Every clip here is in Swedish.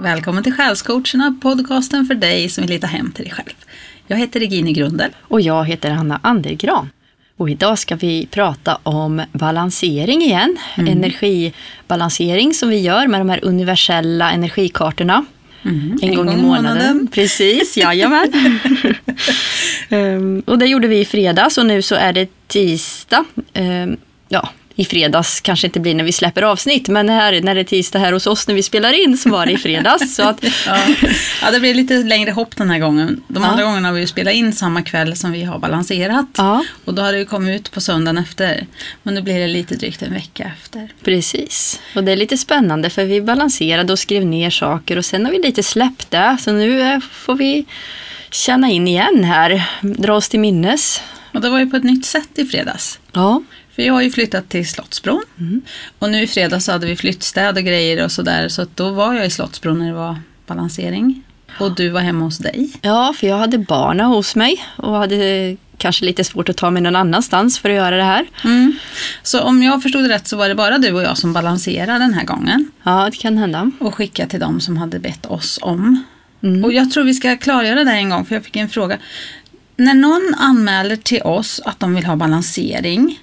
Välkommen till Själscoacherna, podcasten för dig som vill hitta hem till dig själv. Jag heter Regine Grundel. Och jag heter Hanna Andergran. Och idag ska vi prata om balansering igen. Mm. Energibalansering som vi gör med de här universella energikartorna. Mm. En, en, gång, i månaden. månaden. Precis, jajamän. um, och det gjorde vi i fredags och nu så är det tisdag. Um, ja, i fredags kanske inte blir när vi släpper avsnitt, men här, när det är tisdag här hos oss när vi spelar in så var det i fredags. så att... ja. ja, det blir lite längre hopp den här gången. De andra ja. gångerna har vi spelat in samma kväll som vi har balanserat. Ja. Och då har det ju kommit ut på söndagen efter. Men nu blir det lite drygt en vecka efter. Precis, och det är lite spännande för vi balanserade och skrev ner saker och sen har vi lite släppt det. Så nu eh, får vi känna in igen här, dra oss till minnes. Och det var ju på ett nytt sätt i fredags. Ja. Jag har ju flyttat till Slottsbron. Mm. Och nu i fredags så hade vi flyttstäd och grejer och sådär. Så då var jag i Slottsbron när det var balansering. Och du var hemma hos dig. Ja, för jag hade barna hos mig och hade kanske lite svårt att ta mig någon annanstans för att göra det här. Mm. Så om jag förstod det rätt så var det bara du och jag som balanserade den här gången. Ja, det kan hända. Och skicka till dem som hade bett oss om. Mm. Och jag tror vi ska klargöra det en gång, för jag fick en fråga. När någon anmäler till oss att de vill ha balansering,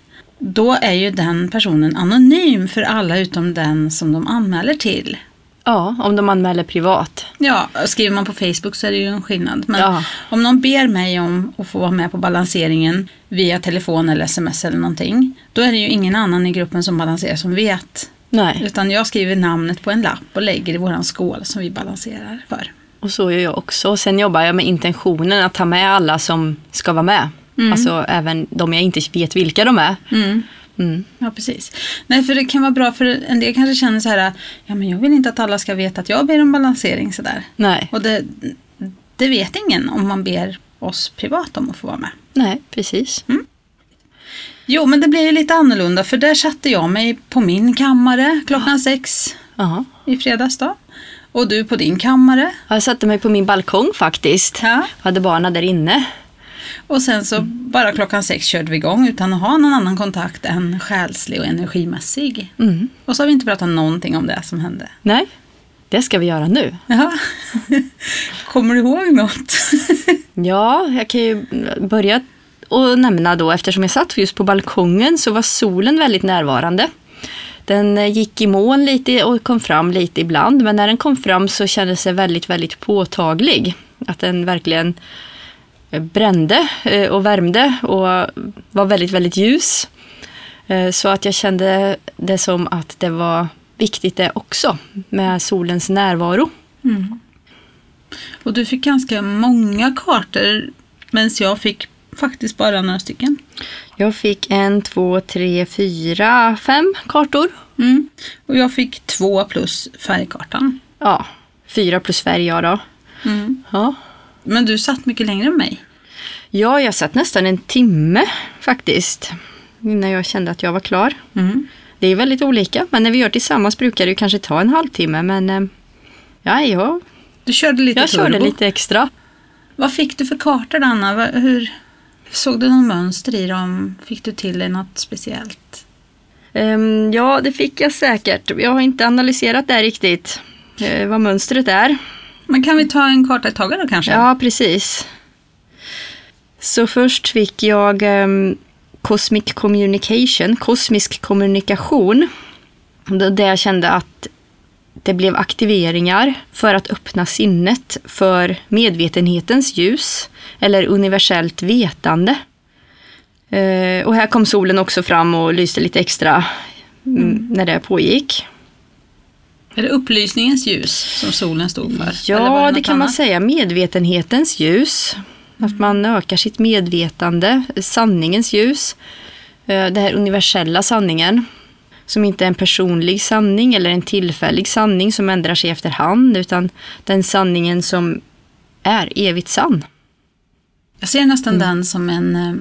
då är ju den personen anonym för alla utom den som de anmäler till. Ja, om de anmäler privat. Ja, skriver man på Facebook så är det ju en skillnad. Men ja. om någon ber mig om att få vara med på balanseringen via telefon eller sms eller någonting, då är det ju ingen annan i gruppen som balanserar som vet. Nej. Utan jag skriver namnet på en lapp och lägger i våran skål som vi balanserar för. Och så gör jag också. Sen jobbar jag med intentionen att ta med alla som ska vara med. Mm. Alltså även de jag inte vet vilka de är. Mm. Mm. Ja, precis. Nej, för det kan vara bra för en del kanske känner så här, ja men jag vill inte att alla ska veta att jag ber om balansering sådär. Nej. Och det, det vet ingen om man ber oss privat om att få vara med. Nej, precis. Mm. Jo, men det blir ju lite annorlunda för där satte jag mig på min kammare klockan ja. sex Aha. i fredags då. Och du på din kammare. Jag satte mig på min balkong faktiskt. Ja. Hade barnen där inne. Och sen så bara klockan sex körde vi igång utan att ha någon annan kontakt än själslig och energimässig. Mm. Och så har vi inte pratat någonting om det som hände. Nej, det ska vi göra nu. Ja. Kommer du ihåg något? ja, jag kan ju börja och nämna då eftersom jag satt just på balkongen så var solen väldigt närvarande. Den eh, gick i moln lite och kom fram lite ibland men när den kom fram så kändes det väldigt, väldigt påtaglig. Att den verkligen brände eh, och värmde och var väldigt, väldigt ljus. Eh, så att jag kände det som att det var viktigt det också med solens närvaro. Mm. Och du fick ganska många kartor medan jag fick faktiskt bara några stycken. Jag fick en, två, tre, fyra, fem kartor. Mm. Och jag fick två plus färgkartan. Ja, fyra plus färg ja då. Mm. Ja. Men du satt mycket längre än mig. Ja, jag satt nästan en timme faktiskt. Innan jag kände att jag var klar. Mm. Det är väldigt olika, men när vi gör tillsammans brukar det kanske ta en halvtimme. Men eh, ja, jag, du körde lite jag körde lite extra. Vad fick du för kartor Anna? Hur, såg du någon mönster i dem? Fick du till dig något speciellt? Um, ja, det fick jag säkert. Jag har inte analyserat det riktigt, uh, vad mönstret är. Men kan vi ta en karta i taget då kanske? Ja, precis. Så först fick jag um, Cosmic Communication, kosmisk kommunikation. Där jag kände att det blev aktiveringar för att öppna sinnet för medvetenhetens ljus eller universellt vetande. Uh, och här kom solen också fram och lyste lite extra mm. mm. när det pågick. Är det upplysningens ljus som solen stod för? Ja, det, det kan annat? man säga. Medvetenhetens ljus. Att man ökar sitt medvetande, sanningens ljus. Eh, den här universella sanningen. Som inte är en personlig sanning eller en tillfällig sanning som ändrar sig efterhand. Utan den sanningen som är evigt sann. Jag ser nästan mm. den som en, eh,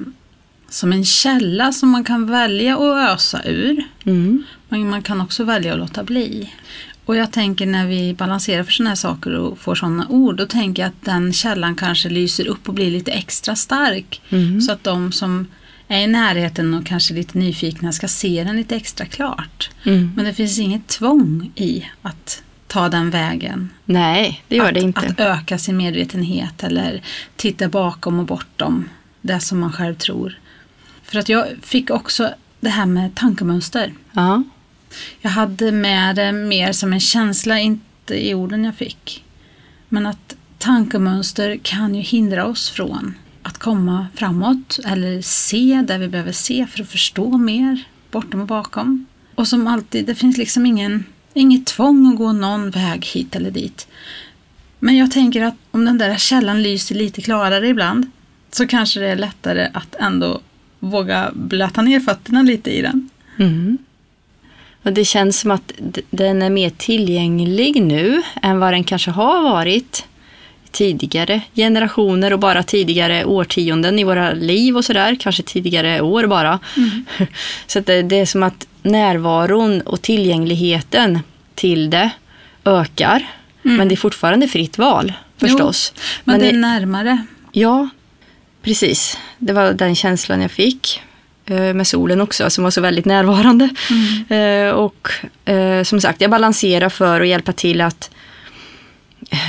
som en källa som man kan välja att ösa ur. Mm. Men man kan också välja att låta bli. Och jag tänker när vi balanserar för sådana här saker och får sådana ord, då tänker jag att den källan kanske lyser upp och blir lite extra stark. Mm. Så att de som är i närheten och kanske lite nyfikna ska se den lite extra klart. Mm. Men det finns inget tvång i att ta den vägen. Nej, det gör att, det inte. Att öka sin medvetenhet eller titta bakom och bortom det som man själv tror. För att jag fick också det här med tankemönster. Ja. Jag hade med det mer som en känsla, inte i orden jag fick. Men att tankemönster kan ju hindra oss från att komma framåt eller se där vi behöver se för att förstå mer bortom och bakom. Och som alltid, det finns liksom ingen, inget tvång att gå någon väg hit eller dit. Men jag tänker att om den där källan lyser lite klarare ibland så kanske det är lättare att ändå våga blöta ner fötterna lite i den. Mm. Och det känns som att den är mer tillgänglig nu än vad den kanske har varit tidigare generationer och bara tidigare årtionden i våra liv och sådär. Kanske tidigare år bara. Mm. Så det, det, är som att närvaron och tillgängligheten till det ökar. Mm. Men det är fortfarande fritt val förstås. Jo, men, men det är närmare. Ja, precis. Det var den känslan jag fick med solen också, som var så väldigt närvarande. Mm. Eh, och eh, som sagt, jag balanserar för att hjälpa till att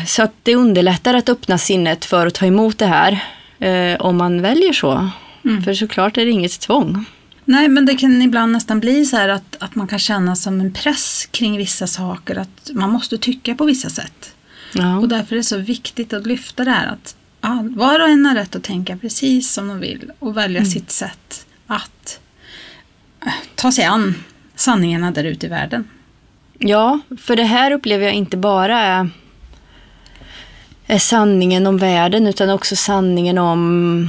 så att det underlättar att öppna sinnet för att ta emot det här eh, om man väljer så. Mm. För såklart är det inget tvång. Nej, men det kan ibland nästan bli så här att, att man kan känna som en press kring vissa saker. Att man måste tycka på vissa sätt. Ja. Och därför är det så viktigt att lyfta det här att all, var och en har rätt att tänka precis som de vill och välja mm. sitt sätt att äh, ta sig an sanningarna där ute i världen. Ja, för det här upplever jag inte bara är är sanningen om världen utan också sanningen om,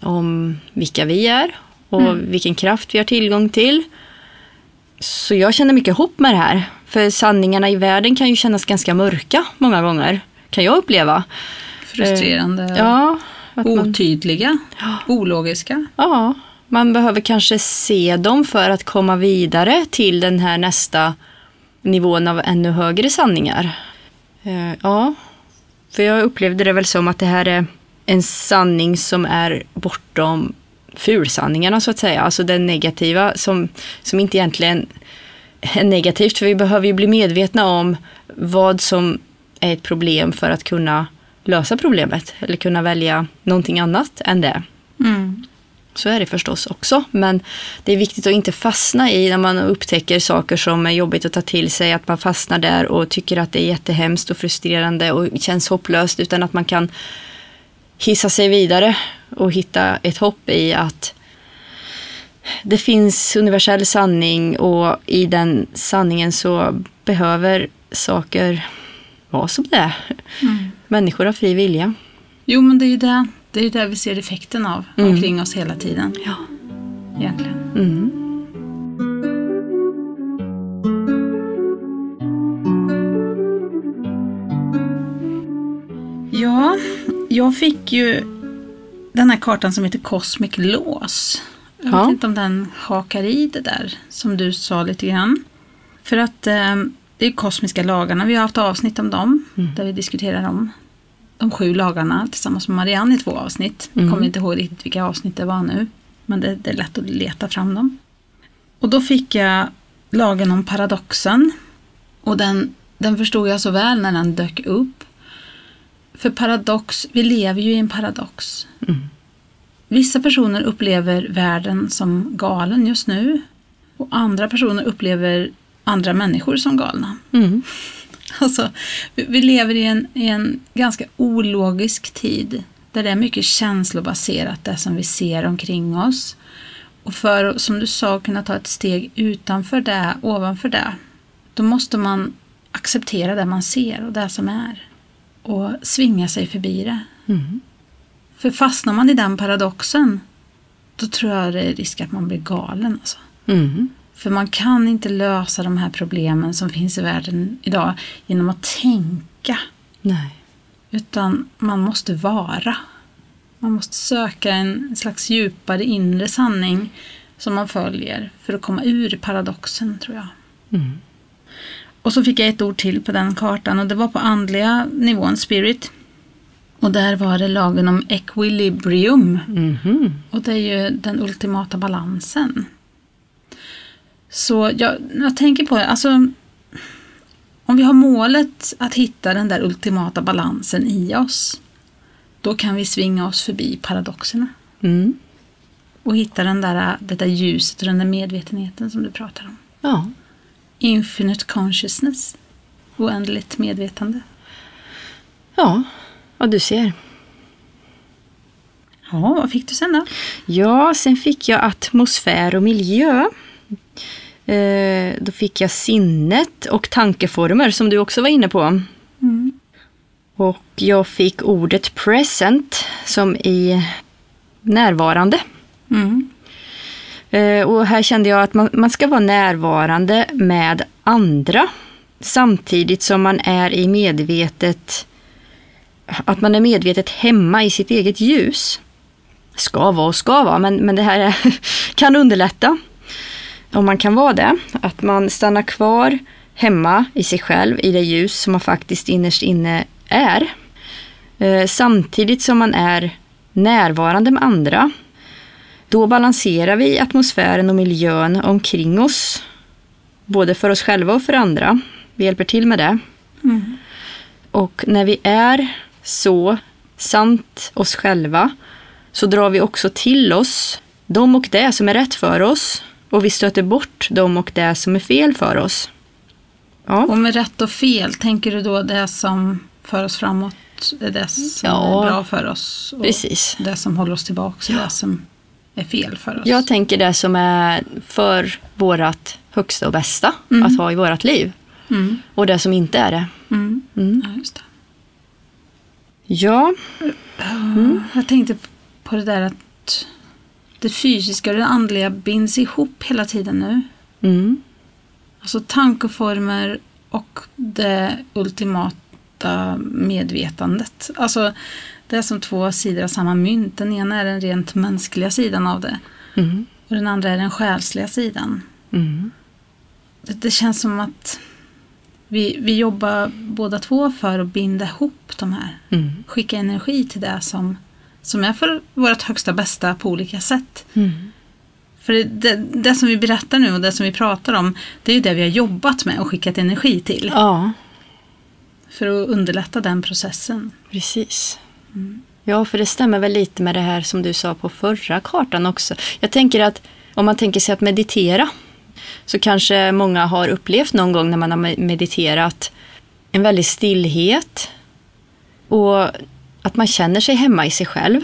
om vilka vi är och mm. vilken kraft vi har tillgång till. Så jag känner mycket hopp med det här. För sanningarna i världen kan ju kännas ganska mörka många gånger. Kan jag uppleva. Frustrerande. Eh, ja, otydliga. Man, ologiska. Ja, man behöver kanske se dem för att komma vidare till den här nästa nivån av ännu högre sanningar. Eh, ja, för jag upplevde det väl som att det här är en sanning som är bortom fulsanningarna så att säga. Alltså det negativa som, som inte egentligen är negativt. För vi behöver ju bli medvetna om vad som är ett problem för att kunna lösa problemet. Eller kunna välja någonting annat än det. Mm. Så är det förstås också. Men det är viktigt att inte fastna i när man upptäcker saker som är jobbigt att ta till sig. Att man fastnar där och tycker att det är jättehemskt och frustrerande och känns hopplöst. Utan att man kan hissa sig vidare och hitta ett hopp i att det finns universell sanning och i den sanningen så behöver saker vara som det är. Mm. Människor har fri vilja. Jo, men det är ju det. Det är ju det vi ser effekten av mm. omkring oss hela tiden. Ja. Egentligen. Mm. Ja, jag fick ju den här kartan som heter Cosmic Lås. Jag ja. vet inte om den hakar i det där som du sa lite grann. För att eh, det är kosmiska lagarna, vi har haft avsnitt om dem, mm. där vi diskuterar dem de sju lagarna tillsammans med Marianne i två avsnitt. Mm. Kommer inte ihåg riktigt vilka avsnitt det var nu. Men det, det är lätt att leta fram dem. Och då fick jag lagen om paradoxen. Och den, den förstod jag så väl när den dök upp. För paradox, vi lever ju i en paradox. Mm. Vissa personer upplever världen som galen just nu. Och andra personer upplever andra människor som galna. Mm. Alltså, vi lever i en, i en ganska ologisk tid där det är mycket känslobaserat, det som vi ser omkring oss. Och för att, som du sa, kunna ta ett steg utanför det, ovanför det, då måste man acceptera det man ser och det som är. Och svinga sig förbi det. Mm. För fastnar man i den paradoxen, då tror jag det är risk att man blir galen. Alltså. Mm. För man kan inte lösa de här problemen som finns i världen idag genom att tänka. Nej. Utan man måste vara. Man måste söka en slags djupare inre sanning som man följer för att komma ur paradoxen, tror jag. Mm. Och så fick jag ett ord till på den kartan och det var på andliga nivån, spirit. Och där var det lagen om equilibrium. Mm -hmm. Och det är ju den ultimata balansen. Så jag, jag tänker på det, alltså om vi har målet att hitta den där ultimata balansen i oss, då kan vi svinga oss förbi paradoxerna. Mm. Och hitta den där, det där ljuset och den där medvetenheten som du pratar om. Ja. Infinite consciousness. Oändligt medvetande. Ja, och du ser. Ja, vad fick du sen då? Ja, sen fick jag atmosfär och miljö. Eh, då fick jag sinnet och tankeformer som du också var inne på. Mm. Och jag fick ordet present som i närvarande. Mm. Eh, och här kände jag att man, man ska vara närvarande med andra samtidigt som man är i medvetet att man är medvetet hemma i sitt eget ljus. Ska vara och ska vara, men, men det här är, kan underlätta. Om man kan vara det. Att man stannar kvar hemma i sig själv, i det ljus som man faktiskt innerst inne är. Eh, samtidigt som man är närvarande med andra. Då balanserar vi atmosfären och miljön omkring oss. Både för oss själva och för andra. Vi hjälper till med det. Mm. Och när vi är så sant oss själva så drar vi också till oss de och det som är rätt för oss och vi stöter bort de och det som är fel för oss. Ja, Och med rätt och fel, tänker du då det som för oss framåt, är det som Ja. är bra för oss? Och precis. det som håller oss tillbaka och det som är fel för oss? Jag tänker det som är för vårt högsta och bästa Mm. att ha i vårt liv. Mm. Och det som inte är det. Mm. Mm. Ja, just det. Ja, Jag tänkte på det där att det fysiska och det andliga binds ihop hela tiden nu. mm. Alltså tankeformer och det ultimata medvetandet. Alltså det är som två sidor av samma mynt. Den ena är den rent mänskliga sidan av det. Mm. Och den andra är den själsliga sidan. Mm. Det, det känns som att vi, vi jobbar båda två för att binda ihop de här. Mm. Skicka energi till det som, som är för vårt högsta bästa på olika sätt. Mm. För det, det, som vi berättar nu och det som vi pratar om, det är ju det vi har jobbat med och skickat energi till. Ja, För att underlätta den processen. precis. Ja, för det stämmer väl lite med det här som du sa på förra kartan också. Jag tänker att om man tänker sig att meditera så kanske många har upplevt någon gång när man har me- mediterat en väldig stillhet och att man känner sig hemma i sig själv.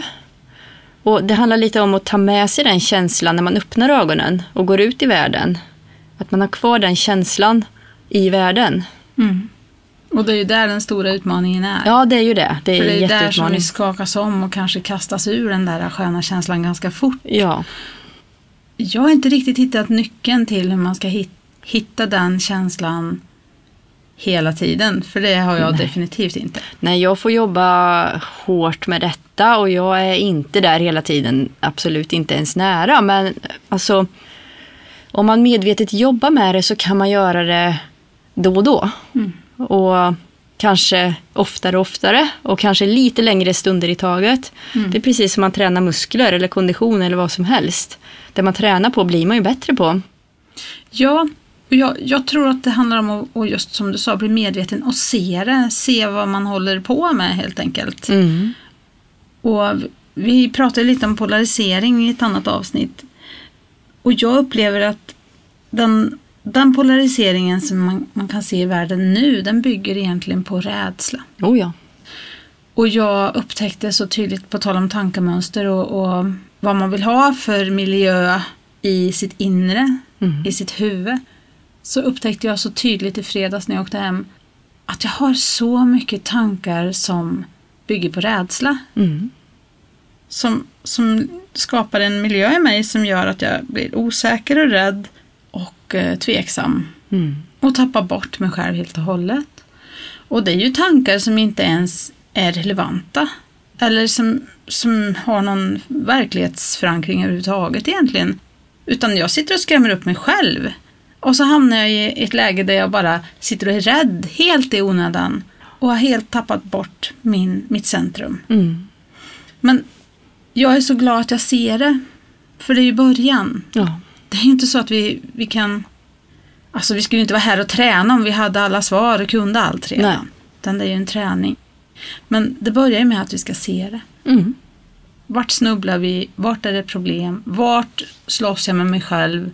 Och Det handlar lite om att ta med sig den känslan när man öppnar ögonen och går ut i världen. Att man har kvar den känslan i världen. Och det är ju där den stora utmaningen är. Ja, det är ju det. Det är För det är där som vi skakas om och kanske kastas ur den där sköna känslan ganska fort. Ja. Jag har inte riktigt hittat nyckeln till hur man ska hit, hitta den känslan hela tiden. För det har jag Nej. definitivt inte. Nej, jag får jobba hårt med detta och jag är inte där hela tiden, absolut inte ens nära. Men alltså, om man medvetet jobbar med det så kan man göra det då och då. Och kanske oftare och oftare och kanske lite längre stunder i taget. Det är precis som man tränar muskler eller kondition eller vad som helst. Det man tränar på blir man ju bättre på. Ja, och jag, jag tror att det handlar om att, och just som du sa, bli medveten och se det. Se vad man håller på med helt enkelt. Mm. Och vi pratade lite om polarisering i ett annat avsnitt. Och jag upplever att den, den polariseringen som man, man kan se i världen nu, den bygger egentligen på rädsla. Oh ja. Och jag upptäckte så tydligt, på tal om tankemönster och, och vad man vill ha för miljö i sitt inre, Mm. i sitt huvud, så upptäckte jag så tydligt i fredags när jag åkte hem att jag har så mycket tankar som bygger på rädsla. Mm. Som, som skapar en miljö i mig som gör att jag blir osäker och rädd och eh, tveksam. Mm. Och tappar bort mig själv helt och hållet. Och det är ju tankar som inte ens är relevanta. Eller som, som har någon verklighetsförankring överhuvudtaget egentligen. Utan jag sitter och skrämmer upp mig själv. Och så hamnar jag i ett läge där jag bara sitter och är rädd helt i onödan. Och har helt tappat bort min, mitt centrum. Mm. Men jag är så glad att jag ser det. För det är ju början. Ja. Det är inte så att vi, vi kan Alltså vi skulle inte vara här och träna om vi hade alla svar och kunde allt redan. Nej. Utan det är ju en träning. Men det börjar ju med att vi ska se det. Mm. Vart snubblar vi? Vart är det problem? Vart slåss jag med mig själv?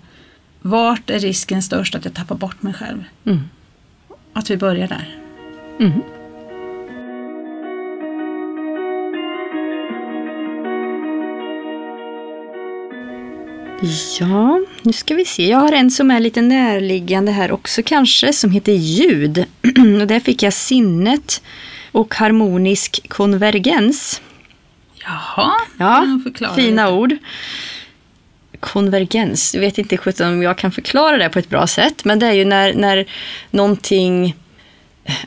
Vart är risken störst att jag tappar bort mig själv? Mm. Att vi börjar där. Mm. Ja, nu ska vi se. Jag har en som är lite närliggande här också kanske, som heter ljud. Och där fick jag sinnet och harmonisk konvergens. Jaha, Ja, fina lite? ord. Konvergens, jag vet inte sjutton om jag kan förklara det på ett bra sätt. Men det är ju när, när någonting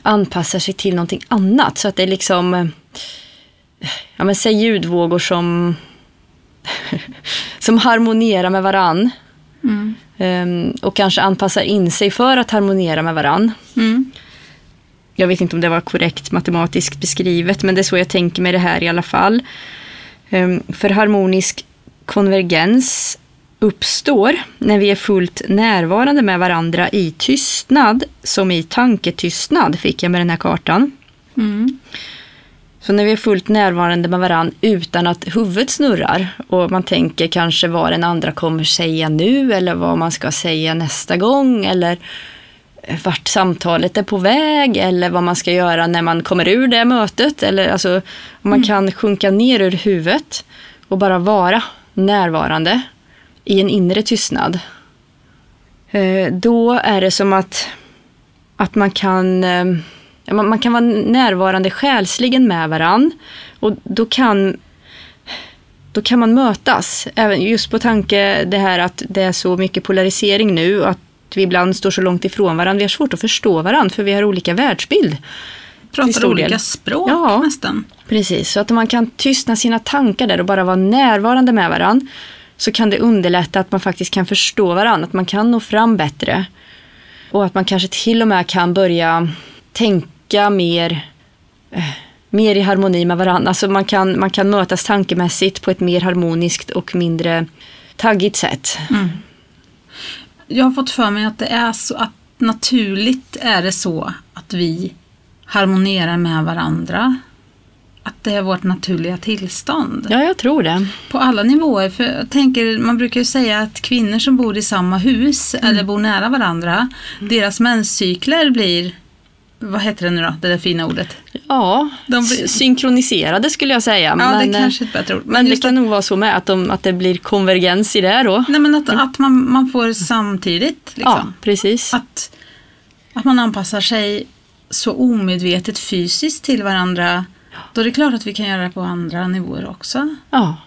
anpassar sig till någonting annat. Så att det är liksom, eh, ja men säg ljudvågor som, som harmonerar med varann. Mm. Ehm, och kanske anpassar in sig för att harmonera med varann. Mm. Jag vet inte om det var korrekt matematiskt beskrivet, men det är så jag tänker mig det här i alla fall. Ehm, För harmonisk konvergens uppstår när vi är fullt närvarande med varandra i tystnad, som i tanketystnad fick jag med den här kartan. Mm. Så när vi är fullt närvarande med varandra utan att huvudet snurrar och man tänker kanske vad den andra kommer säga nu eller vad man ska säga nästa gång eller vart samtalet är på väg eller vad man ska göra när man kommer ur det mötet. Eller alltså, man kan sjunka ner ur huvudet och bara vara närvarande i en inre tystnad. Eh, Då är det som att, att man kan eh, man, kan vara närvarande själsligen med varann. Och då kan, då kan man mötas. Även just på tanke det här att det är så mycket polarisering nu. och Att vi ibland står så långt ifrån varandra. Vi har svårt att förstå varandra för vi har olika världsbild. Pratar del. olika språk Ja. nästan. Precis, så att man kan tystna sina tankar där och bara vara närvarande med varandra. Så kan det underlätta att man faktiskt kan förstå varandra, att man kan nå fram bättre. Och att man kanske till och med kan börja tänka mer, eh, mer i harmoni med varandra. Alltså man kan, man kan mötas tankemässigt på ett mer harmoniskt och mindre taggigt sätt. Mm. Jag har fått för mig att det är så att naturligt är det så att vi harmonerar med varandra. Att det är vårt naturliga tillstånd. Ja, jag tror det. På alla nivåer. För jag tänker, man brukar ju säga att kvinnor som bor i samma hus Mm. eller bor nära varandra, deras menscykler blir, vad heter det nu då, det där fina ordet? Ja, De blir- synkroniserade skulle jag säga. Ja, men, det eh, kanske är ett bättre ord. men det just kan nog vara så med att, de, att det blir konvergens i det då. Nej men att, att man, man får samtidigt. Liksom. Ja, precis. Att, att man anpassar sig så omedvetet fysiskt till varandra. Då är det klart att vi kan göra det på andra nivåer också. Ja,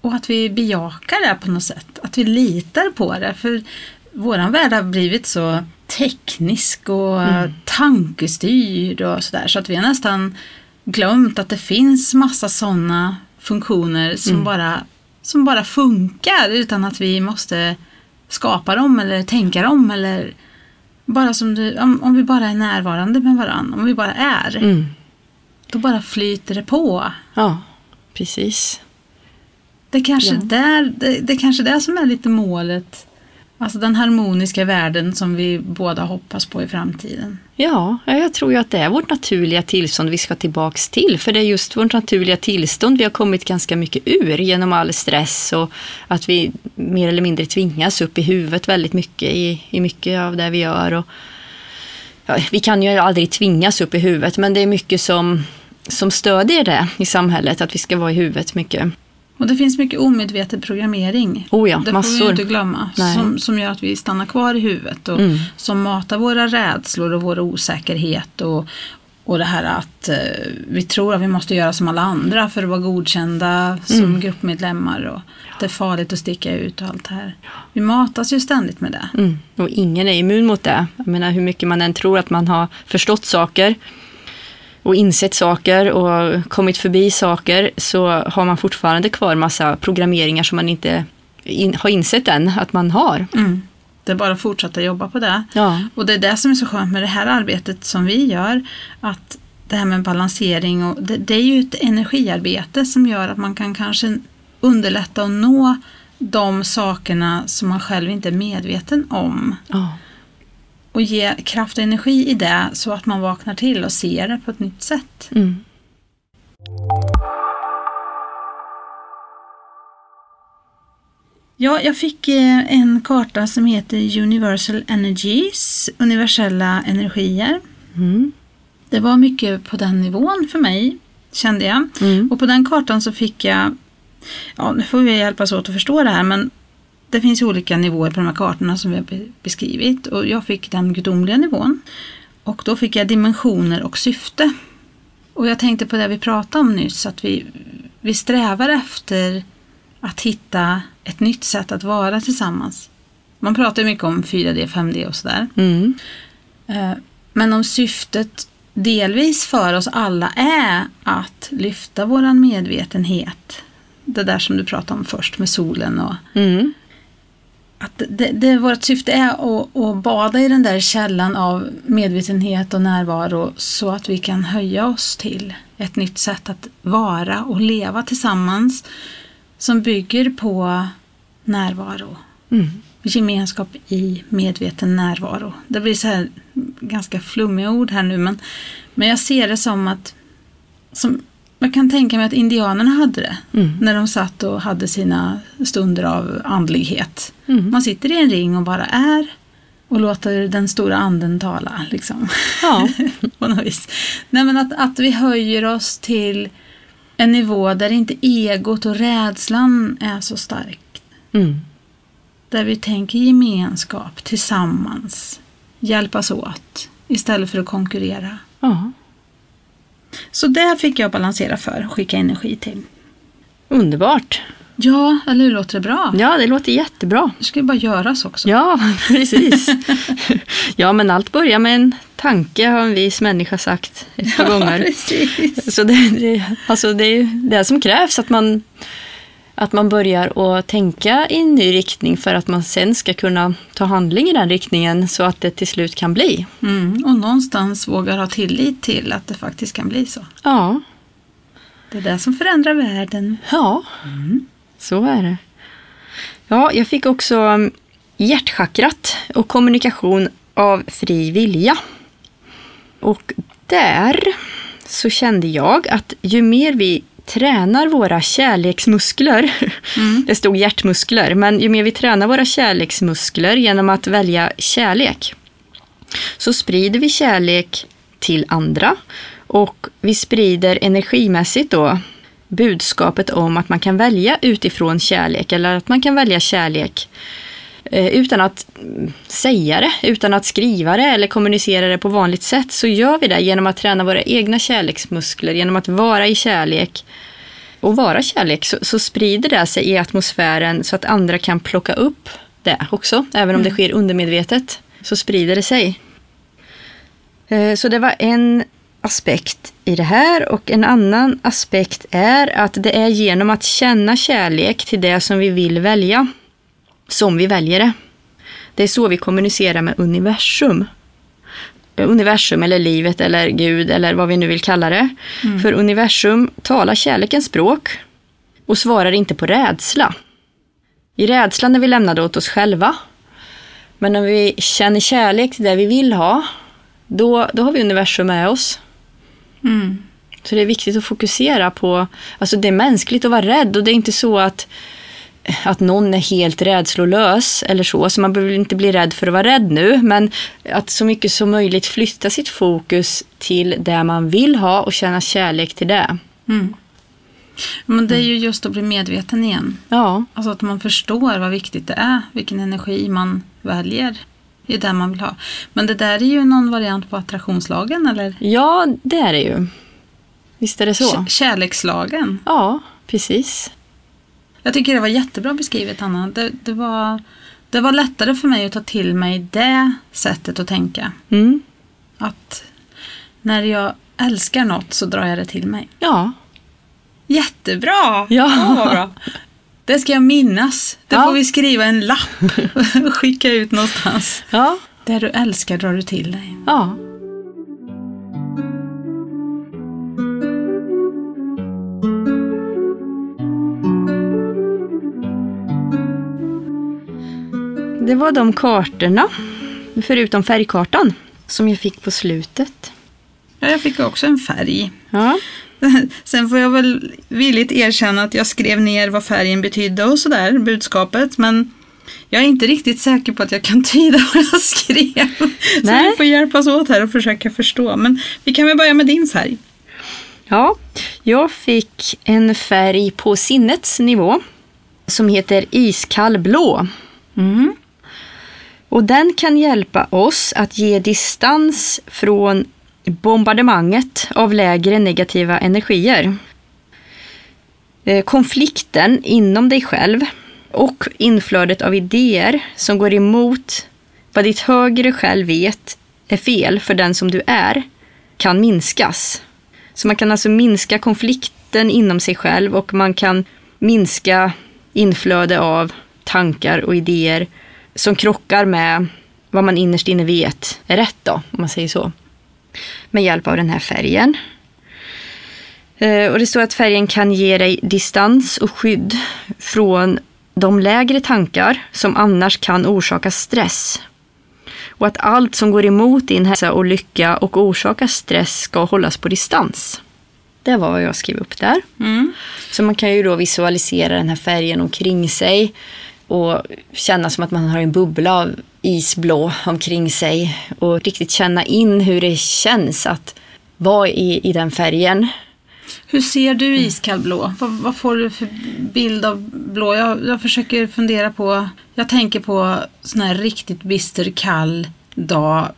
Och att vi bejakar det på något sätt. Att vi litar på det. För våran värld har blivit så teknisk och tankestyrd och sådär. Så att vi har nästan glömt att det finns massa sådana funktioner som, bara, som bara funkar utan att vi måste skapa dem eller tänka dem. Eller bara som du, om, om vi bara är närvarande med varandra, om vi bara är, mm. Då bara flyter det på. ja precis. Det kanske Ja. där, det, det är kanske det som är lite målet. Alltså den harmoniska världen som vi båda hoppas på i framtiden. Ja, ja, jag tror ju att det är vårt naturliga tillstånd vi ska tillbaks till. För det är just vårt naturliga tillstånd vi har kommit ganska mycket ur genom all stress och att vi mer eller mindre tvingas upp i huvudet väldigt mycket i, i mycket av det vi gör. Och, ja, vi kan ju aldrig tvingas upp i huvudet men det är mycket som, som stödjer det i samhället, att vi ska vara i huvudet mycket. Och det finns mycket omedveten programmering. Oh ja, det får vi massor. inte glömma. Nej. Som, som gör att vi stannar kvar i huvudet. Och Mm. Som matar våra rädslor och vår osäkerhet. Och, och det här att eh, vi tror att vi måste göra som alla andra för att vara godkända som Mm. gruppmedlemmar. Och att det är farligt att sticka ut och allt det här. Vi matas ju ständigt med det. Mm. Och ingen är immun mot det. Jag menar hur mycket man än tror att man har förstått saker och insett saker och kommit förbi saker så har man fortfarande kvar massa programmeringar som man inte in, har insett än att man har. Mm. Det är bara att fortsätta jobba på det. Ja, Och det är det som är så skönt med det här arbetet som vi gör. Att det här med balansering, och det, det är ju ett energiarbete som gör att man kan kanske underlätta och nå de sakerna som man själv inte är medveten om. ja, och ge kraft och energi i det så att man vaknar till och ser det på ett nytt sätt. Mm. Ja, jag fick eh, en karta som heter Universal Energies, universella energier. Mm. Det var mycket på den nivån för mig, kände jag. Mm. Och på den kartan så fick jag, ja nu får vi hjälpas åt att förstå det här, men det finns olika nivåer på de här kartorna som vi har be- beskrivit. Och jag fick den gudomliga nivån. Och då fick jag dimensioner och syfte. Och jag tänkte på det vi pratade om nyss, att vi, vi strävar efter att hitta ett nytt sätt att vara tillsammans. Man pratar mycket om 4D, 5D och sådär. Mm. Eh, Men om syftet delvis för oss alla är att lyfta våran medvetenhet. Det där som du pratade om först med solen och Mm. Att det, det, vårt syfte är att, att bada i den där källan av medvetenhet och närvaro så att vi kan höja oss till ett nytt sätt att vara och leva tillsammans som bygger på närvaro. Mm. Gemenskap i medveten närvaro. Det blir så här ganska flummiga ord här nu men, men jag ser det som att som, jag kan tänka mig att indianerna hade det Mm. när de satt och hade sina stunder av andlighet. Mm. Man sitter i en ring och bara är och låter den stora anden tala. Liksom. Ja. på något vis. Nej, men att, att vi höjer oss till en nivå där inte egot och rädslan är så stark. Mm. Där vi tänker gemenskap, tillsammans, hjälpas åt istället för att konkurrera. ja. Så det fick jag balansera för och skicka energi till. Underbart. Ja, eller hur låter det bra? Ja, det låter jättebra. Det ska ju bara göras också. Ja, precis. ja, men allt börjar med en tanke har en vis människa sagt ett par Ja, gånger. precis. Så det, det, alltså det är ju det som krävs, att man, att man börjar att tänka i en ny riktning för att man sen ska kunna ta handling i den riktningen så att det till slut kan bli. Mm, och någonstans vågar ha tillit till att det faktiskt kan bli så. Ja, Det är det som förändrar världen. ja så är det. Ja, jag fick också um, hjärtchakrat och kommunikation av fri vilja. Och där så kände jag att ju mer vi tränar våra kärleksmuskler, det stod hjärtmuskler, men ju mer vi tränar våra kärleksmuskler genom att välja kärlek, så sprider vi kärlek till andra. Och vi sprider energimässigt då budskapet om att man kan välja utifrån kärlek eller att man kan välja kärlek utan att mm, säga det, utan att skriva det eller kommunicera det på vanligt sätt så gör vi det genom att träna våra egna kärleksmuskler, genom att vara i kärlek. Och vara kärlek så, så sprider det sig i atmosfären så att andra kan plocka upp det också, även om det sker undermedvetet så sprider det sig. Eh, Så det var en aspekt i det här och en annan aspekt är att det är genom att känna kärlek till det som vi vill välja som vi väljer det. Det är så vi kommunicerar med universum. Eh, Universum eller livet eller Gud eller vad vi nu vill kalla det. För universum talar kärlekens språk och svarar inte på rädsla. I rädslan är vi lämnade åt oss själva. Men när vi känner kärlek till det vi vill ha, då, då har vi universum med oss. Mm. Så det är viktigt att fokusera på, alltså det är mänskligt att vara rädd och det är inte så att, att någon är helt rädslolös eller så, så man behöver inte bli rädd för att vara rädd nu, men att så mycket som möjligt flytta sitt fokus till det man vill ha och känna kärlek till det. Mm. Men det är ju just att bli medveten igen. Ja, Alltså att man förstår vad viktigt det är, vilken energi man väljer i det man vill ha. Men det där är ju någon variant på attraktionslagen eller ja det är det ju. Visst är det så? K- kärlekslagen. Ja, precis. Jag tycker det var jättebra beskrivet Anna. Det, det, var, det var lättare för mig att ta till mig det sättet att tänka. Mm. Att när jag älskar något så drar jag det till mig. Ja. Jättebra! Ja. Vad bra. Det ska jag minnas. Det Ja. får vi skriva en lapp och skicka ut någonstans. Ja. Det du älskar drar du till dig. Ja. Det var de kartorna. förutom färgkartan som jag fick på slutet. Ja, jag fick också en färg. Ja, Sen får jag väl villigt erkänna att jag skrev ner vad färgen betydde och sådär, budskapet. Men jag är inte riktigt säker på att jag kan tyda vad jag skrev. Så Nej. vi får hjälpas åt här och försöka förstå. Men vi kan väl börja med din färg. ja, jag fick en färg på sinnets nivå som heter iskall blå. Mm. Och den kan hjälpa oss att ge distans från bombardemanget av lägre negativa energier. Eh, konflikten inom dig själv och inflödet av idéer som går emot vad ditt högre själv vet är fel för den som du är kan minskas. Så man kan alltså minska konflikten inom sig själv och man kan minska inflöde av tankar och idéer som krockar med vad man innerst inne vet är rätt då, om man säger så. Med hjälp av den här färgen. Eh, Och det står att färgen kan ge dig distans och skydd från de lägre tankar som annars kan orsaka stress. Och att allt som går emot din hälsa och lycka och orsakar stress ska hållas på distans. Det var vad jag skrev upp där. Mm. Så man kan ju då visualisera den här färgen omkring sig och känna som att man har en bubbla av isblå omkring sig och riktigt känna in hur det känns att vara i, i den färgen. Hur ser du iskall blå? Vad, vad får du för bild av blå? Jag, jag försöker fundera på, jag tänker på sån här riktigt bister kall dag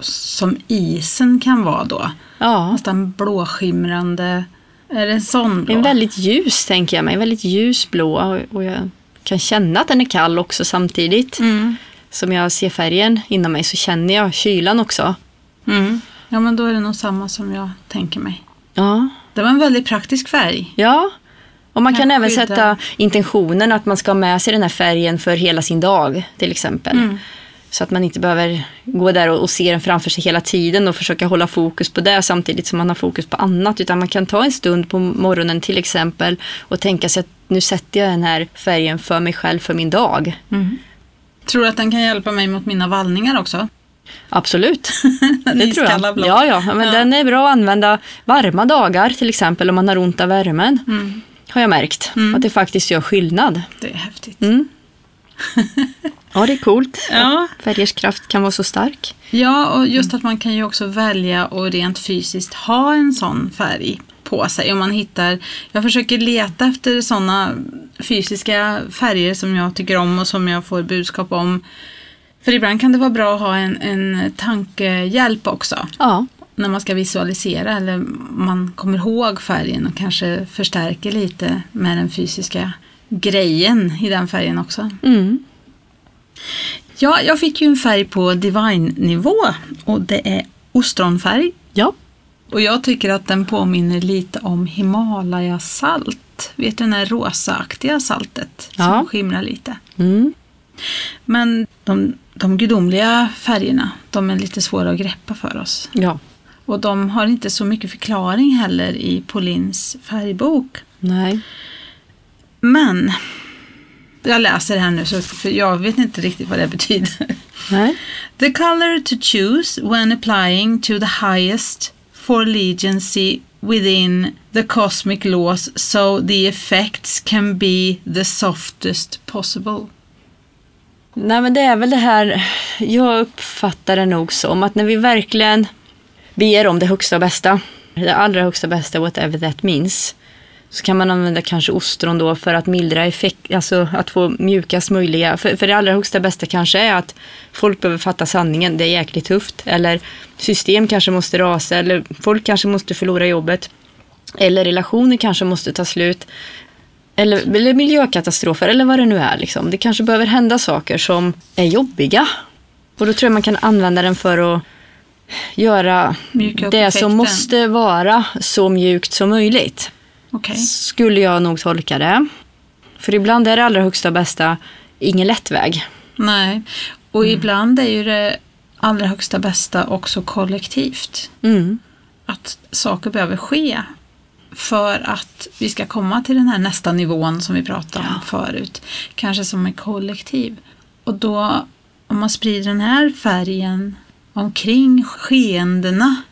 som isen kan vara då. Ja, Nästan blåskimrande. Är det en sån blå? en väldigt ljus tänker jag mig, en väldigt ljus blå och jag kan känna att den är kall också samtidigt. Mm. Som jag ser färgen inom mig så känner jag kylan också. Mm. Ja, men då är det nog samma som jag tänker mig. Ja, Det var en väldigt praktisk färg. Ja, och man kan Kan även skydda. sätta intentionen att man ska ha med sig den här färgen för hela sin dag till exempel. Mm. Så att man inte behöver gå där och, och se den framför sig hela tiden och försöka hålla fokus på det samtidigt som man har fokus på annat. Utan man kan ta en stund på morgonen till exempel och tänka sig att nu sätter jag den här färgen för mig själv för min dag. Tror du att den kan hjälpa mig mot mina vallningar också? Absolut. Det tror jag. blå. Ja, ja, men Ja. den är bra att använda varma dagar till exempel om man har ont av värmen. Mm. Har jag märkt. Att det faktiskt gör skillnad. Det är häftigt. Ja, det är coolt. Ja. Färgers kraft kan vara så stark. Ja, och just att man kan ju också välja och rent fysiskt ha en sån färg på sig. Om man hittar, jag försöker leta efter sådana fysiska färger som jag tycker om och som jag får budskap om. För ibland kan det vara bra att ha en, en tankehjälp också. Ja, När man ska visualisera eller man kommer ihåg färgen och kanske förstärker lite med den fysiska grejen i den färgen också. mm. Ja, jag fick ju en färg på Divine-nivå och det är ostronfärg. ja. Och jag tycker att den påminner lite om Himalaya-salt. Vet du den här rosaaktiga saltet som Ja. skimrar lite? Mm. Men de, de gudomliga färgerna, de är lite svåra att greppa för oss. ja. Och de har inte så mycket förklaring heller i Paulins färgbok. Nej. Men, jag läser här nu så för jag vet inte riktigt vad det betyder. Nej. The color to choose when applying to the highest for legiancy within the cosmic laws so the effects can be the softest possible. Nej, men det är väl det här, jag uppfattar det nog som att när vi verkligen ber om det högsta och bästa, det allra högsta bästa, whatever that means, så kan man använda kanske ostron då för att mildra effekt, alltså att få mjukast möjliga. För, för det allra högsta bästa kanske är att folk behöver fatta sanningen, det är jäkligt tufft. Eller system kanske måste rasa, eller folk kanske måste förlora jobbet. Eller relationer kanske måste ta slut. Eller, eller miljökatastrofer, eller vad det nu är. Liksom. Det kanske behöver hända saker som är jobbiga. Och då tror jag man kan använda den för att göra det effekten. som måste vara så mjukt som möjligt. Okej. Skulle jag nog tolka det. För ibland är det allra högsta och bästa ingen lätt väg. Nej, och ibland är ju det allra högsta bästa också kollektivt. Mm. Att saker behöver ske för att vi ska komma till den här nästa nivån som vi pratade om förut. Kanske som ett kollektiv. Och då om man sprider den här färgen omkring skeendena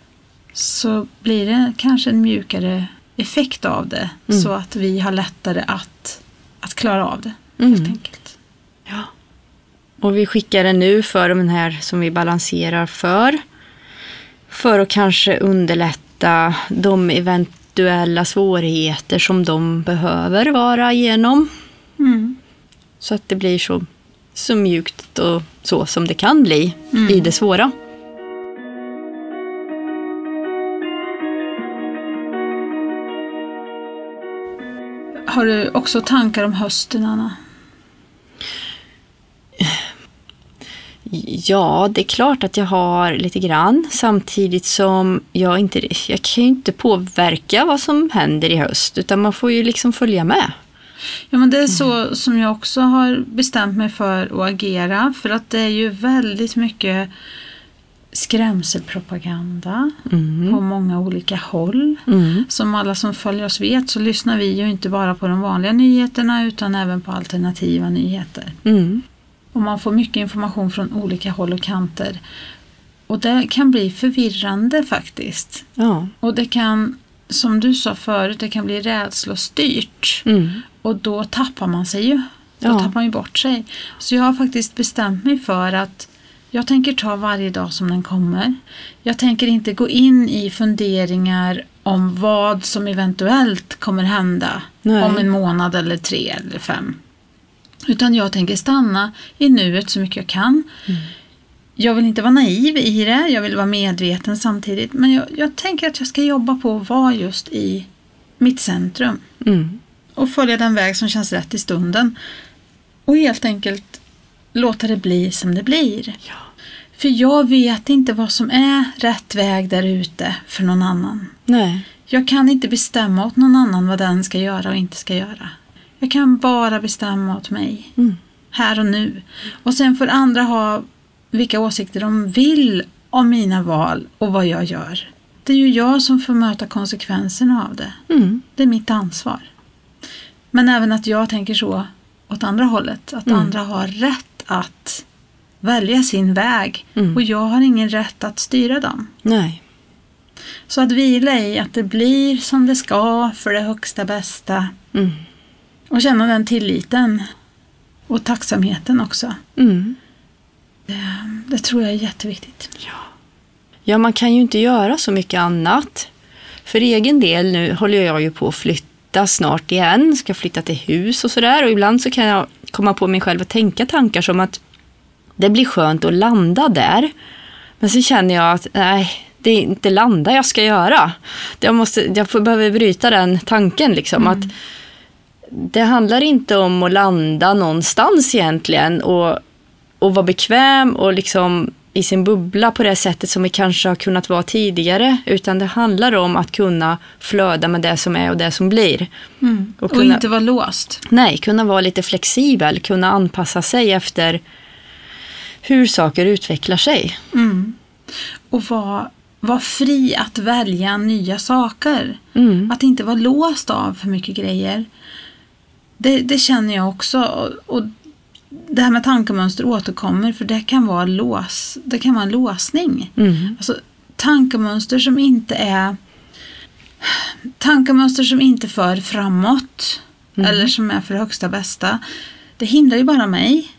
så blir det kanske en mjukare effekt av det. Mm. Så att vi har lättare att, att klara av det. Mm. Helt enkelt. Ja. Och vi skickar den nu för den här som vi balanserar för. För att kanske underlätta de eventuella svårigheter som de behöver vara igenom. Mm. Så att det blir så, så mjukt och så som det kan bli Mm. i det svåra. Har du också tankar om hösten, Anna? Ja, det är klart att jag har lite grann. Samtidigt som jag inte jag kan ju inte påverka vad som händer i höst. Utan man får ju liksom följa med. Ja, men det är så som jag också har bestämt mig för att agera. För att det är ju väldigt mycket skrämselpropaganda på många olika håll. Mm. Som alla som följer oss vet så lyssnar vi ju inte bara på de vanliga nyheterna utan även på alternativa nyheter. Mm. Och man får mycket information från olika håll och kanter. Och det kan bli förvirrande faktiskt. Ja. Och det kan, som du sa förut, det kan bli rädslostyrt. Mm. Och då tappar man sig ju. Då Ja. tappar man ju bort sig. Så jag har faktiskt bestämt mig för att jag tänker ta varje dag som den kommer. Jag tänker inte gå in i funderingar om vad som eventuellt kommer hända Nej. om en månad eller tre eller fem. Utan jag tänker stanna i nuet så mycket jag kan. Jag vill inte vara naiv i det, jag vill vara medveten samtidigt. Men jag, jag tänker att jag ska jobba på att vara just i mitt centrum Mm. och följa den väg som känns rätt i stunden. Och helt enkelt låta det bli som det blir. Ja. För jag vet inte vad som är rätt väg där ute för någon annan. Nej. Jag kan inte bestämma åt någon annan vad den ska göra och inte ska göra. Jag kan bara bestämma åt mig. Mm. Här och nu. Och sen får andra ha vilka åsikter de vill om mina val och vad jag gör. Det är ju jag som får möta konsekvenserna av det. Mm. Det är mitt ansvar. Men även att jag tänker så åt andra hållet. Att Mm. andra har rätt att välja sin väg. Mm. Och jag har ingen rätt att styra dem. Nej. Så att vila i att det blir som det ska för det högsta bästa. Mm. Och känna den tilliten. Och tacksamheten också. Mm. Det tror jag är jätteviktigt. Ja, man kan ju inte göra så mycket annat. För egen del nu håller jag ju på att flytta snart igen. Ska flytta till hus och sådär. Och ibland så kan jag komma på mig själv att tänka tankar som att det blir skönt att landa där. Men så känner jag att nej, det är inte landa jag ska göra. Jag, måste, jag behöver bryta den tanken liksom. Att det handlar inte om att landa någonstans egentligen och, och vara bekväm och liksom i sin bubbla på det sättet som vi kanske har kunnat vara tidigare. Utan det handlar om att kunna flöda med det som är och det som blir. Och Och, kunna- inte vara låst. Nej, kunna vara lite flexibel, kunna anpassa sig efter hur saker utvecklar sig. Mm. Och vara var fri att välja nya saker. Mm. Att inte vara låst av för mycket grejer. Det, det känner jag också. Och, och det här med tankemönster återkommer för det kan vara, lås, det kan vara en låsning. Mm. Alltså, tankemönster som inte är tankemönster som inte för framåt eller som är för högsta bästa. Det hindrar ju bara mig.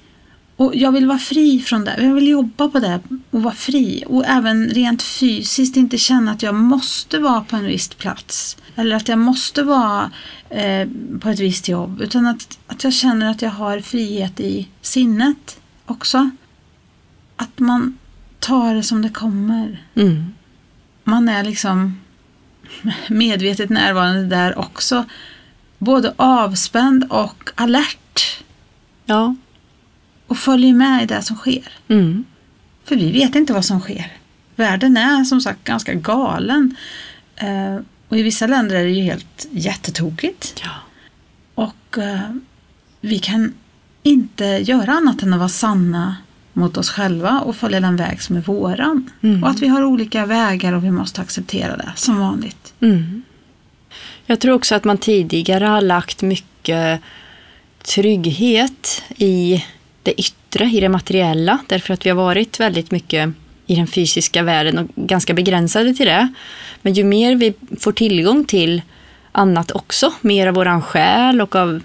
Och jag vill vara fri från det. Jag vill jobba på det och vara fri. Och även rent fysiskt inte känna att jag måste vara på en viss plats. Eller att jag måste vara eh, på ett visst jobb. Utan att, att jag känner att jag har frihet i sinnet också. Att man tar det som det kommer. Mm. Man är liksom medvetet närvarande där också. Både avspänd och alert. Ja. Och följer med i det som sker. Mm. För vi vet inte vad som sker. Världen är som sagt ganska galen. Eh, och i vissa länder är det ju helt jättetokigt. Ja. Och eh, vi kan inte göra annat än att vara sanna mot oss själva och följa den väg som är våran. Mm. Och att vi har olika vägar och vi måste acceptera det som vanligt. Mm. Jag tror också att man tidigare har lagt mycket trygghet i det yttre yttre, i det materiella, därför att vi har varit väldigt mycket i den fysiska världen och ganska begränsade till det. Men ju mer vi får tillgång till annat också, mer av våran själ och av,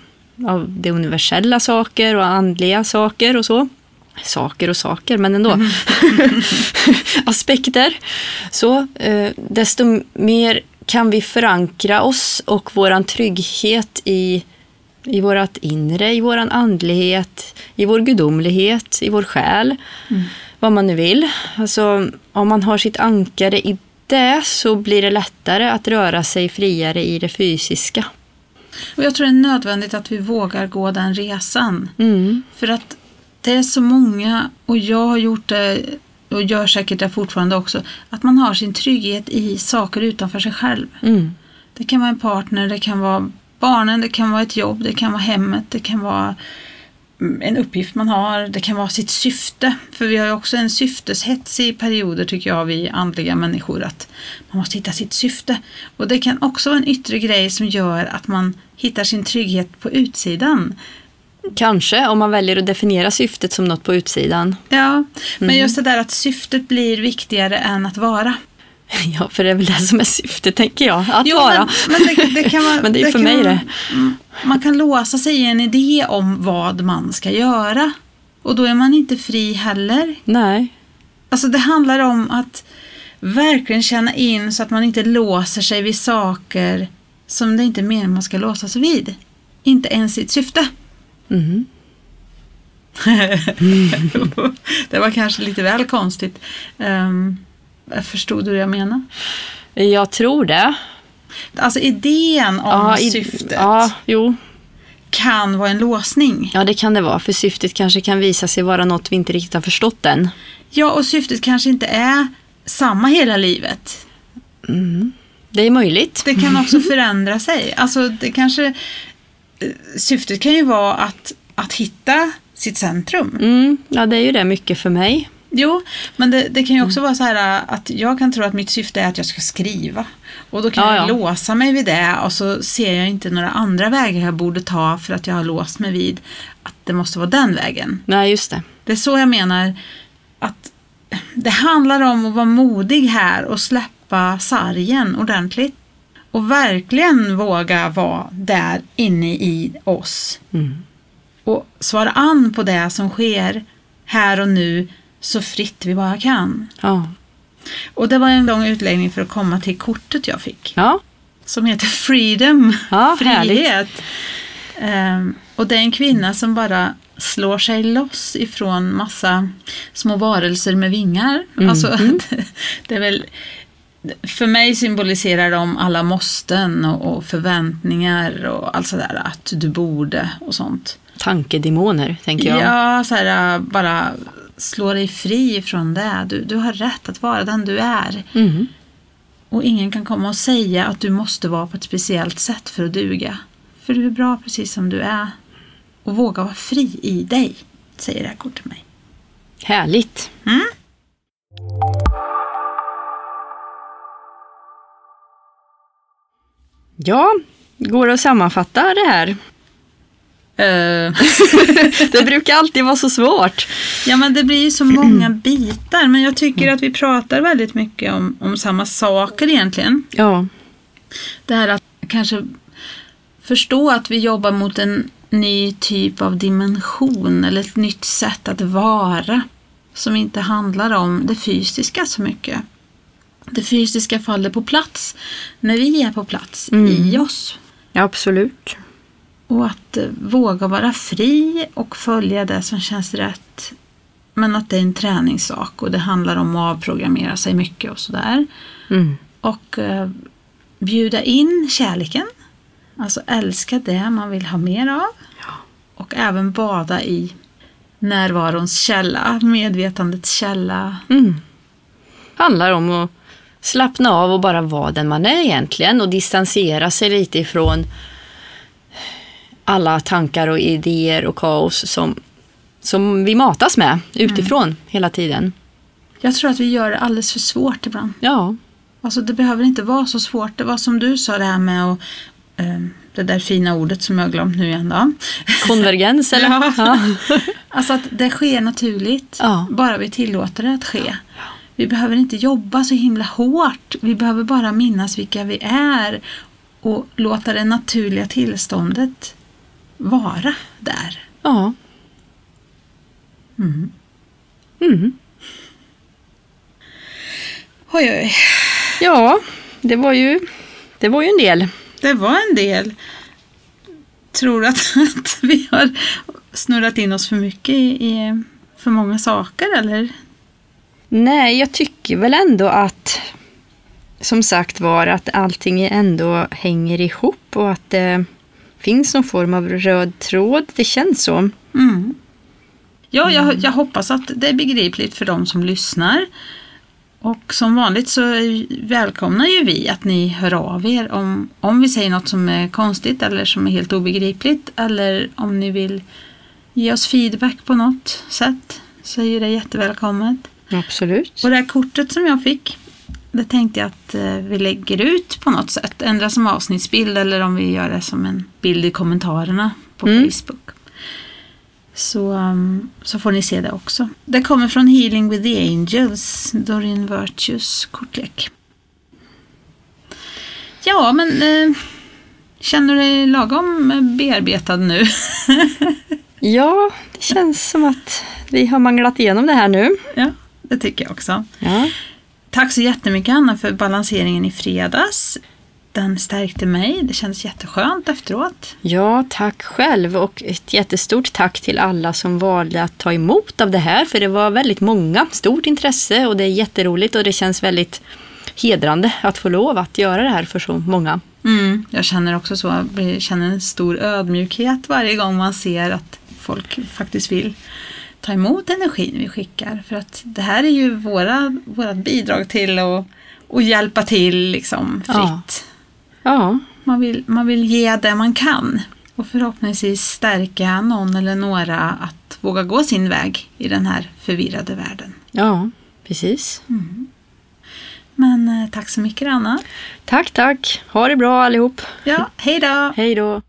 av det universella saker och andliga saker och så. Saker och saker, men ändå. Mm. Aspekter. Så, eh, desto mer kan vi förankra oss och våran trygghet i, i vårt inre, i våran andlighet, i vår gudomlighet, i vår själ. Mm. Vad man nu vill. Alltså, om man har sitt ankare i det så blir det lättare att röra sig friare i det fysiska. Och jag tror det är nödvändigt att vi vågar gå den resan. Mm. För att det är så många, och jag har gjort det och gör säkert det fortfarande också, att man har sin trygghet i saker utanför sig själv. Mm. Det kan vara en partner, det kan vara barnen, det kan vara ett jobb, det kan vara hemmet, det kan vara en uppgift man har, det kan vara sitt syfte. För vi har ju också en syfteshets i perioder tycker jag, vi andliga människor, att man måste hitta sitt syfte. Och det kan också vara en yttre grej som gör att man hittar sin trygghet på utsidan. Kanske, om man väljer att definiera syftet som något på utsidan. Ja, men mm. just det där att syftet blir viktigare än att vara. Ja, för det är väl det som är syftet, tänker jag. Att jo, vara. Men, men, det, det, kan man, men det är det för mig man, det. Man kan låsa sig i en idé om vad man ska göra. Och då är man inte fri heller. Nej. Alltså det handlar om att verkligen känna in så att man inte låser sig vid saker som det inte är meningen man ska låsa sig vid. Inte ens sitt syfte. Mm. det var kanske lite väl konstigt. Um, Förstod du vad jag menar? Jag tror det. Alltså idén om ja, syftet ja, jo. kan vara en låsning. Ja, det kan det vara. För syftet kanske kan visa sig vara något vi inte riktigt har förstått än. Ja, och syftet kanske inte är samma hela livet. Mm. Det är möjligt. Det kan också förändra sig. Alltså, det kanske... Eh, syftet kan ju vara att, att hitta sitt centrum. Mm. Ja, det är ju det mycket för mig. Jo, men det, det, kan ju också mm. vara så här äh, att jag kan tro att mitt syfte är att jag ska skriva. Och då kan ja, jag ja. låsa mig vid det och så ser jag inte några andra vägar jag borde ta för att jag har låst mig vid att det måste vara den vägen. Nej, just det. Det är så jag menar att det handlar om att vara modig här och släppa sargen ordentligt. Och verkligen våga vara där inne i oss. Mm. Och svara an på det som sker här och nu så fritt vi bara kan. Ja. Och det var en lång utläggning för att komma till kortet jag fick. Ja. Som heter Freedom, ja, frihet. Um, och det är en kvinna som bara slår sig loss ifrån massa små varelser med vingar. Mm. Alltså, mm. det, det är väl för mig symboliserar de alla måsten och, och förväntningar och allt sådär att du borde och sånt. Tankedemoner, tänker jag. Ja, så här, bara slå dig fri från det. Du, du har rätt att vara den du är. Mm. Och ingen kan komma och säga att du måste vara på ett speciellt sätt för att duga. För du är bra precis som du är. Och våga vara fri i dig, säger det här kortet till mig. Härligt. Mm? Ja, går det att sammanfatta det här? Uh. det brukar alltid vara så svårt. Ja, men det blir ju så många bitar. Men jag tycker att vi pratar väldigt mycket om, om samma saker egentligen. Ja. Det här att kanske förstå att vi jobbar mot en ny typ av dimension eller ett nytt sätt att vara som inte handlar om det fysiska så mycket. Det fysiska faller på plats när vi är på plats mm. i oss. Ja, absolut. Och att eh, våga vara fri och följa det som känns rätt. Men att det är en träningssak och det handlar om att avprogrammera sig mycket och sådär. Mm. Och eh, bjuda in kärleken. Alltså älska det man vill ha mer av. Ja. Och även bada i närvarons källa, medvetandets källa. Mm. Handlar om att slappna av och bara vara den man är egentligen och distansera sig lite ifrån alla tankar och idéer och kaos som, som vi matas med utifrån mm. hela tiden. Jag tror att vi gör det alldeles för svårt ibland. Ja. Alltså det behöver inte vara så svårt. Det var som du sa det här med att eh, det där fina ordet som jag har glömt nu igen då. Konvergens eller? Ja. Ja. Alltså att det sker naturligt, Ja. bara vi tillåter det att ske. Vi behöver inte jobba så himla hårt, vi behöver bara minnas vilka vi är och låta det naturliga tillståndet vara där. ja. Mm. Mm. Oj, oj. Ja, det var ju, det var ju en del. Det var en del. Tror att, att vi har snurrat in oss för mycket i, i för många saker eller? Nej, jag tycker väl ändå att som sagt var att allting ändå hänger ihop och att det finns någon form av röd tråd. Det känns så. Mm. Ja, jag, jag hoppas att det är begripligt för de som lyssnar. Och som vanligt så välkomnar ju vi att ni hör av er om, om vi säger något som är konstigt eller som är helt obegripligt eller om ni vill ge oss feedback på något sätt så är det jättevälkommet. Absolut. Och det här kortet som jag fick, det tänkte jag att eh, vi lägger ut på något sätt. Ändra som avsnittsbild eller om vi gör det som en bild i kommentarerna på Mm. Facebook. Så, um, så får ni se det också. Det kommer från Healing with the Angels, Doreen Virtues kortlek. Ja, men eh, känner du dig lagom bearbetad nu? Ja, det känns som att vi har manglat igenom det här nu. ja, det tycker jag också. Ja, Tack så jättemycket Anna för balanseringen i fredags. Den stärkte mig. Det kändes jätteskönt efteråt. ja tack själv och ett jättestort tack till alla som valde att ta emot av det här för det var väldigt många, stort intresse och det är jätteroligt och det känns väldigt hedrande att få lov att göra det här för så många. Mm, jag känner också så. Jag känner en stor ödmjukhet varje gång man ser att folk faktiskt vill ta emot energin vi skickar. För att det här är ju våra, vårat bidrag till att, hjälpa till liksom fritt. Ja. Ja, Man, vill, man vill ge det man kan. Och förhoppningsvis stärka någon eller några att våga gå sin väg i den här förvirrade världen. ja, precis. Men eh, tack så mycket Anna. Tack, tack. Ha det bra allihop. Ja, hej då! Hej då.